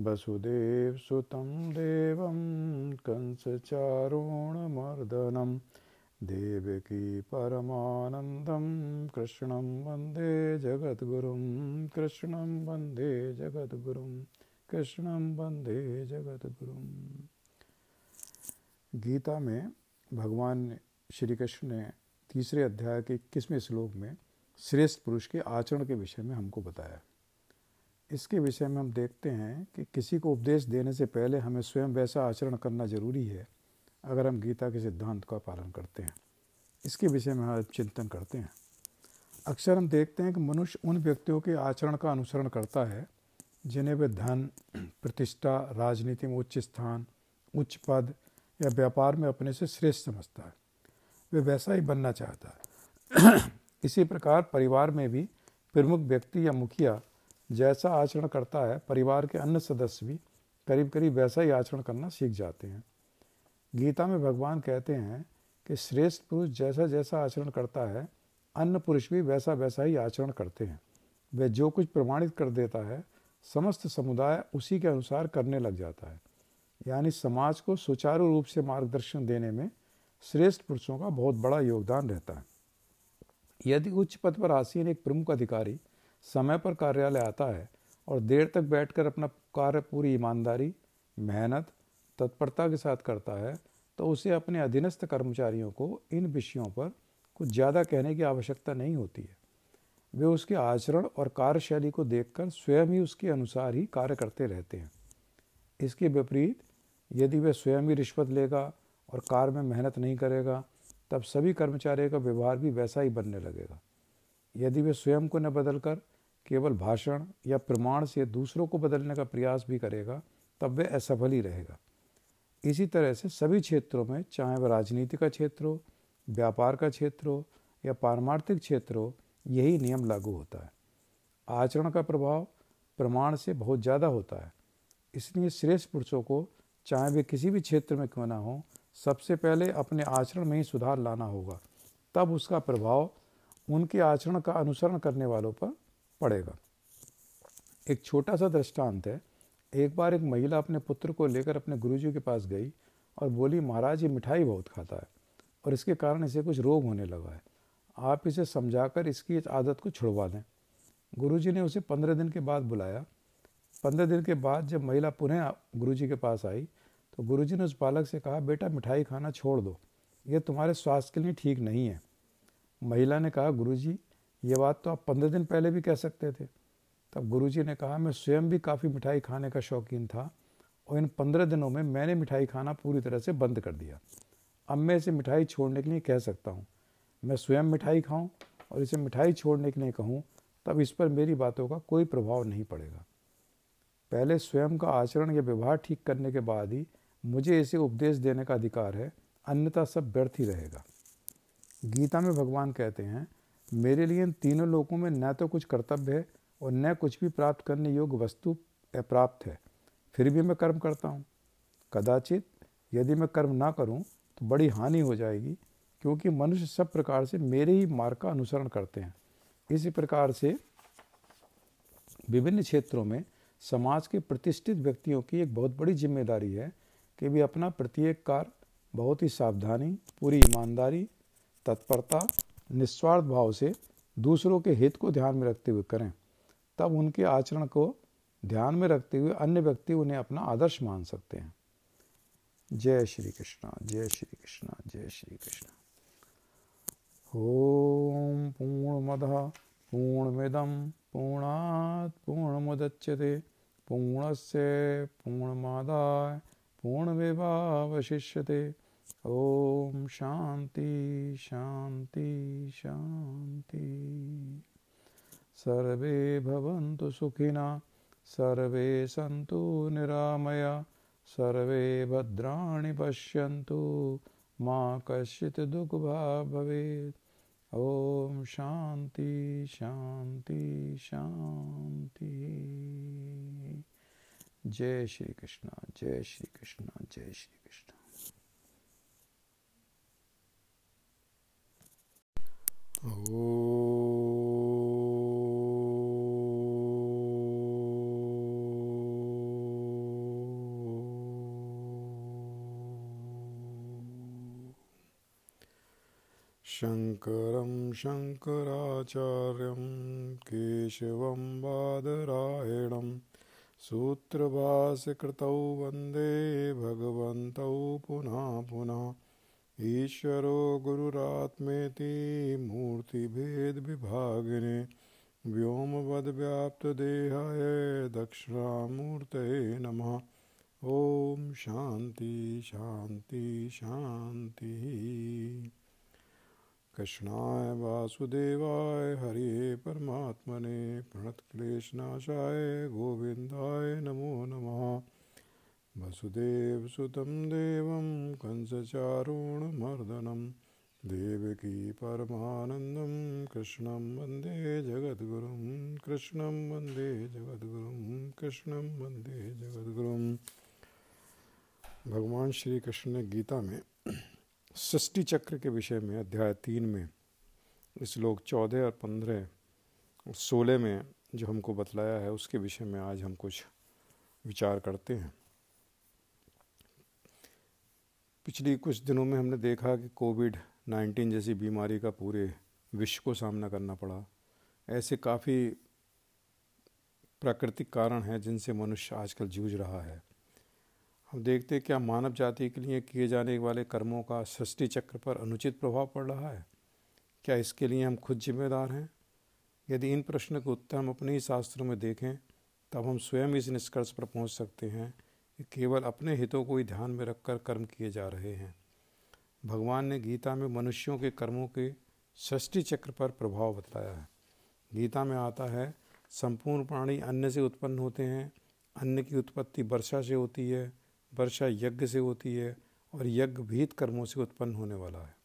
वसुदेवसुतं देवं कंसचारुणमर्दनं। देवकी परमानन्दं कृष्णं वंदे जगद्गुरुं, कृष्णं वंदे जगद्गुरुं, कृष्णं वंदे जगद्गुरुं। गीता में भगवान श्री कृष्ण ने तीसरे अध्याय के इक्कीसवें श्लोक में श्रेष्ठ पुरुष के आचरण के विषय में हमको बताया। इसके विषय में हम देखते हैं कि किसी को उपदेश देने से पहले हमें स्वयं वैसा आचरण करना ज़रूरी है, अगर हम गीता के सिद्धांत का पालन करते हैं। इसके विषय में हम चिंतन करते हैं। अक्सर हम देखते हैं कि मनुष्य उन व्यक्तियों के आचरण का अनुसरण करता है, जिन्हें वे धन, प्रतिष्ठा, राजनीति में उच्च स्थान, उच्च पद या व्यापार में अपने से श्रेष्ठ समझता है। वे वैसा ही बनना चाहता है। इसी प्रकार परिवार में भी प्रमुख व्यक्ति या मुखिया जैसा आचरण करता है, परिवार के अन्य सदस्य भी करीब करीब वैसा ही आचरण करना सीख जाते हैं। गीता में भगवान कहते हैं कि श्रेष्ठ पुरुष जैसा जैसा आचरण करता है, अन्य पुरुष भी वैसा वैसा ही आचरण करते हैं। वह जो कुछ प्रमाणित कर देता है, समस्त समुदाय उसी के अनुसार करने लग जाता है। यानी समाज को सुचारू रूप से मार्गदर्शन देने में श्रेष्ठ पुरुषों का बहुत बड़ा योगदान रहता है। यदि उच्च पद पर आसीन एक प्रमुख अधिकारी समय पर कार्यालय आता है और देर तक बैठकर अपना कार्य पूरी ईमानदारी, मेहनत, तत्परता के साथ करता है तो उसे अपने अधीनस्थ कर्मचारियों को इन विषयों पर कुछ ज़्यादा कहने की आवश्यकता नहीं होती है। वे उसके आचरण और कार्यशैली को देखकर स्वयं ही उसके अनुसार ही कार्य करते रहते हैं। इसके विपरीत, यदि वह स्वयं ही रिश्वत लेगा और कार्य में मेहनत नहीं करेगा, तब सभी कर्मचारियों का व्यवहार भी वैसा ही बनने लगेगा। यदि वे स्वयं को न बदलकर केवल भाषण या प्रमाण से दूसरों को बदलने का प्रयास भी करेगा, तब वह असफल ही रहेगा। इसी तरह से सभी क्षेत्रों में, चाहे वह राजनीति का क्षेत्र हो, व्यापार का क्षेत्र हो, या पारमार्थिक क्षेत्र हो, यही नियम लागू होता है। आचरण का प्रभाव प्रमाण से बहुत ज़्यादा होता है। इसलिए श्रेष्ठ पुरुषों को, चाहे वे किसी भी क्षेत्र में क्यों ना हो, सबसे पहले अपने आचरण में ही सुधार लाना होगा। तब उसका प्रभाव उनके आचरण का अनुसरण करने वालों पर पड़ेगा। एक छोटा सा दृष्टांत है। एक बार एक महिला अपने पुत्र को लेकर अपने गुरुजी के पास गई और बोली, महाराज, ये मिठाई बहुत खाता है और इसके कारण इसे कुछ रोग होने लगा है। आप इसे समझाकर इसकी इस आदत को छुड़वा दें। गुरुजी ने उसे पंद्रह दिन के बाद बुलाया। पंद्रह दिन के बाद जब महिला पुनः गुरुजी के पास आई तो गुरुजी ने उस बालक से कहा, बेटा, मिठाई खाना छोड़ दो। ये तुम्हारे स्वास्थ्य के लिए ठीक नहीं है। महिला ने कहा, गुरुजी ये बात तो आप पंद्रह दिन पहले भी कह सकते थे। तब गुरुजी ने कहा, मैं स्वयं भी काफ़ी मिठाई खाने का शौकीन था और इन पंद्रह दिनों में मैंने मिठाई खाना पूरी तरह से बंद कर दिया। अब मैं इसे मिठाई छोड़ने के लिए कह सकता हूँ। मैं स्वयं मिठाई खाऊं और इसे मिठाई छोड़ने के लिए कहूँ, तब इस पर मेरी बातों का कोई प्रभाव नहीं पड़ेगा। पहले स्वयं का आचरण या व्यवहार ठीक करने के बाद ही मुझे इसे उपदेश देने का अधिकार है, अन्यथा सब व्यर्थ ही रहेगा। गीता में भगवान कहते हैं मेरे लिए इन तीनों लोगों में न तो कुछ कर्तव्य है और न कुछ भी प्राप्त करने योग्य वस्तु अप्राप्त है। फिर भी मैं कर्म करता हूँ। कदाचित यदि मैं कर्म ना करूँ तो बड़ी हानि हो जाएगी, क्योंकि मनुष्य सब प्रकार से मेरे ही मार्ग का अनुसरण करते हैं। इसी प्रकार से विभिन्न क्षेत्रों में समाज के प्रतिष्ठित व्यक्तियों की एक बहुत बड़ी ज़िम्मेदारी है कि वे अपना प्रत्येक कार्य बहुत ही सावधानी, पूरी ईमानदारी, तत्परता निस्वार्थ भाव से दूसरों के हित को ध्यान में रखते हुए करें, तब उनके आचरण को ध्यान में रखते हुए अन्य व्यक्ति उन्हें अपना आदर्श मान सकते हैं। जय श्री कृष्णा, जय श्री कृष्णा, जय श्री कृष्णा। ओम पूर्ण पूर्णमद पूर्णमिदम पूर्णात् पूर्णमुदच्यते पूर्णस्य पूर्णमादाय पूर्णमेवावशिष्यते ओम शांति शांति शांति। सर्वे भवन्तु सुखिना, सर्वे सन्तु निरामया, सर्वे भद्राणि पश्यन्तु, मा कश्चित् दुःखभाग् भवेत्। ॐ शान्ति शान्ति शान्ति जय श्री कृष्ण जय श्री कृष्ण जय श्री कृष्ण शङ्करं शङ्कराचार्यं केशवं बादरायणं सूत्रभासकृतौ वंदे भगवन्तौ पुनः पुनः ईश्वरो गुरुरात्मेति मूर्तिभेदविभागिने व्योमवद्व्याप्तदेहाय दक्षिणामूर्तये नमः। ॐ शान्ति शान्ति शान्तिः कृष्णाय वासुदेवाय हरे परमात्मने, प्रणतक्लेशनाशाय गोविन्दाय नमो नमः। वसुदेवसुतं देवं कंसचारूणमर्दनं, देवकी परमानन्दं कृष्णं वंदे जगद्गुरुं, कृष्णं वंदे जगद्गुरुं, कृष्णं वंदे जगद्गुरुं। भगवान श्री कृष्ण ने गीता में सृष्टि चक्र के विषय में, अध्याय तीन में श्लोक चौदह और पंद्रह सोलह में जो हमको बतलाया है, उसके विषय में आज हम कुछ विचार करते हैं। पिछली कुछ दिनों में हमने देखा कि कोविड नाइन्टीन जैसी बीमारी का पूरे विश्व को सामना करना पड़ा। ऐसे काफ़ी प्राकृतिक कारण हैं जिनसे मनुष्य आजकल जूझ रहा है। हम देखते हैं क्या मानव जाति के लिए किए जाने वाले कर्मों का सृष्टि चक्र पर अनुचित प्रभाव पड़ रहा है? क्या इसके लिए हम खुद जिम्मेदार हैं? यदि इन प्रश्न के उत्तर हम अपने ही शास्त्रों में देखें, तब हम स्वयं इस निष्कर्ष पर पहुँच सकते हैं केवल अपने हितों को ही ध्यान में रखकर कर्म किए जा रहे हैं। भगवान ने गीता में मनुष्यों के कर्मों के सृष्टि चक्र पर प्रभाव बताया है। गीता में आता है, संपूर्ण प्राणी अन्न से उत्पन्न होते हैं, अन्न की उत्पत्ति वर्षा से होती है, वर्षा यज्ञ से होती है और यज्ञ भीत कर्मों से उत्पन्न होने वाला है।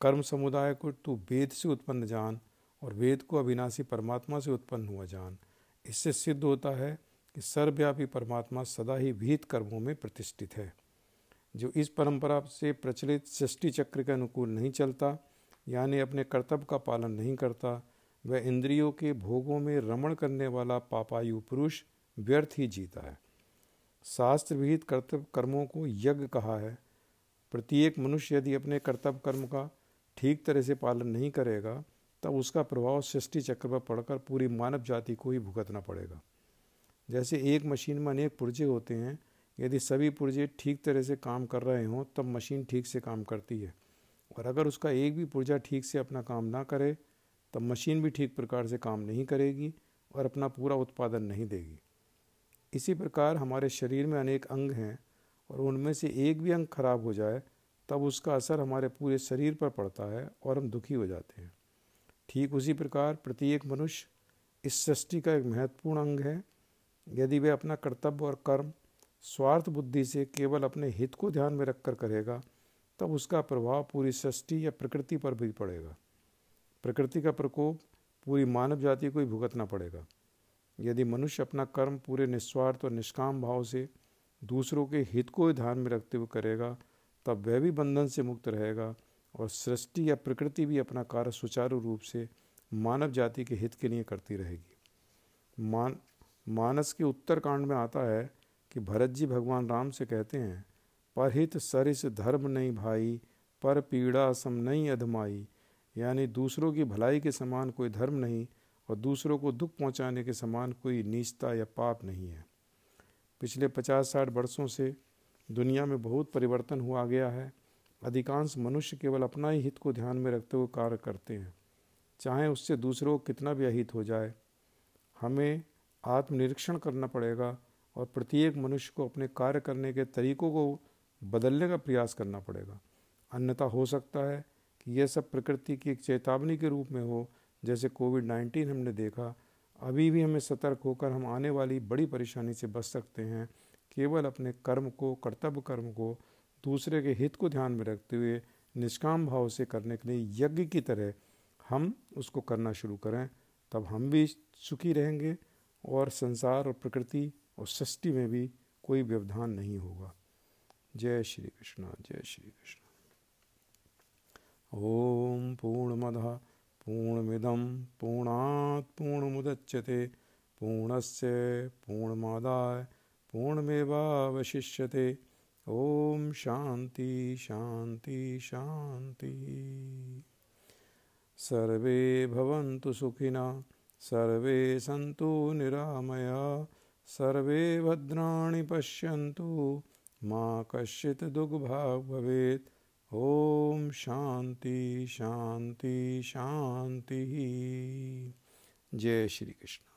कर्म समुदाय को तू वेद से उत्पन्न जान और वेद को अविनाशी परमात्मा से उत्पन्न हुआ जान। इससे सिद्ध होता है कि सर्वव्यापी परमात्मा सदा ही भीत कर्मों में प्रतिष्ठित है। जो इस परंपरा से प्रचलित सृष्टि चक्र के अनुकूल नहीं चलता, यानी अपने कर्तव्य का पालन नहीं करता, वह इंद्रियों के भोगों में रमण करने वाला पापायु पुरुष व्यर्थ ही जीता है। शास्त्र विहित कर्तव्य कर्मों को यज्ञ कहा है। प्रत्येक मनुष्य यदि अपने कर्तव्य कर्म का ठीक तरह से पालन नहीं करेगा, तब उसका प्रभाव सृष्टि चक्र पर पड़कर पूरी मानव जाति को ही भुगतना पड़ेगा। जैसे एक मशीन में अनेक पुर्जे होते हैं, यदि सभी पुर्जे ठीक तरह से काम कर रहे हों, तब मशीन ठीक से काम करती है। और अगर उसका एक भी पुर्जा ठीक से अपना काम ना करे, तब मशीन भी ठीक प्रकार से काम नहीं करेगी और अपना पूरा उत्पादन नहीं देगी। इसी प्रकार हमारे शरीर में अनेक अंग हैं और उनमें से एक भी अंग खराब हो जाए, तब उसका असर हमारे पूरे शरीर पर पड़ता है और हम दुखी हो जाते हैं। ठीक उसी प्रकार प्रत्येक मनुष्य इस सृष्टि का एक महत्वपूर्ण अंग है। यदि वह अपना कर्तव्य और कर्म, स्वार्थ बुद्धि से केवल अपने हित को ध्यान में रखकर करेगा, तब उसका प्रभाव पूरी सृष्टि या प्रकृति पर भी पड़ेगा। प्रकृति का प्रकोप पूरी मानव जाति को ही भुगतना पड़ेगा। यदि मनुष्य अपना कर्म पूरे निस्वार्थ और निष्काम भाव से दूसरों के हित को ध्यान में रखते हुए करेगा, तब वह भी बंधन से मुक्त रहेगा और सृष्टि या प्रकृति भी अपना कार्य सुचारू रूप से मानव जाति के हित के लिए करती रहेगी। मान मानस के उत्तर कांड में आता है कि भरत जी भगवान राम से कहते हैं, परहित सरिस धर्म नहीं भाई, पर पीड़ा सम नहीं अधमाई। यानी दूसरों की भलाई के समान कोई धर्म नहीं और दूसरों को दुख पहुँचाने के समान कोई नीचता या पाप नहीं है। पिछले पचास साठ वर्षों से दुनिया में बहुत परिवर्तन हुआ गया है। अधिकांश मनुष्य केवल अपना ही हित को ध्यान में रखते हुए कार्य करते हैं। चाहे उससे दूसरों को कितना भी अहित हो जाए, हमें आत्मनिरीक्षण करना पड़ेगा और प्रत्येक मनुष्य को अपने कार्य करने के तरीकों को बदलने का प्रयास करना पड़ेगा। अन्यथा हो सकता है कि यह सब प्रकृति की एक चेतावनी के रूप में हो, जैसे कोविड नाइन्टीन हमने देखा। अभी भी हमें सतर्क होकर हम आने वाली बड़ी परेशानी से बच सकते हैं। केवल अपने कर्म को, कर्तव्य कर्म को दूसरे के हित को ध्यान में रखते हुए, निष्काम भाव से करने के लिए यज्ञ की तरह हम उसको करना शुरू करें, तब हम भी सुखी रहेंगे। और संसार और प्रकृति और सृष्टि में भी कोई व्यवधान नहीं होगा। जय श्री कृष्ण, जय श्री कृष्ण। ओम पूर्णमद पूर्णमिदम पूर्णात् पूर्णमुदच्यते पूर्णस्य पूर्णमादाय पूर्णमेवावशिष्यते। ओम शांति शांति शांति। सर्वे भवन्तु सुखिना सर्वे सन्तु निरामया, सर्वे भद्राणि पश्यन्तु, मा कश्चित् दुग्भाग् भवेत्। ॐ शान्ति शान्ति, शान्तिः। जय श्रीकृष्ण।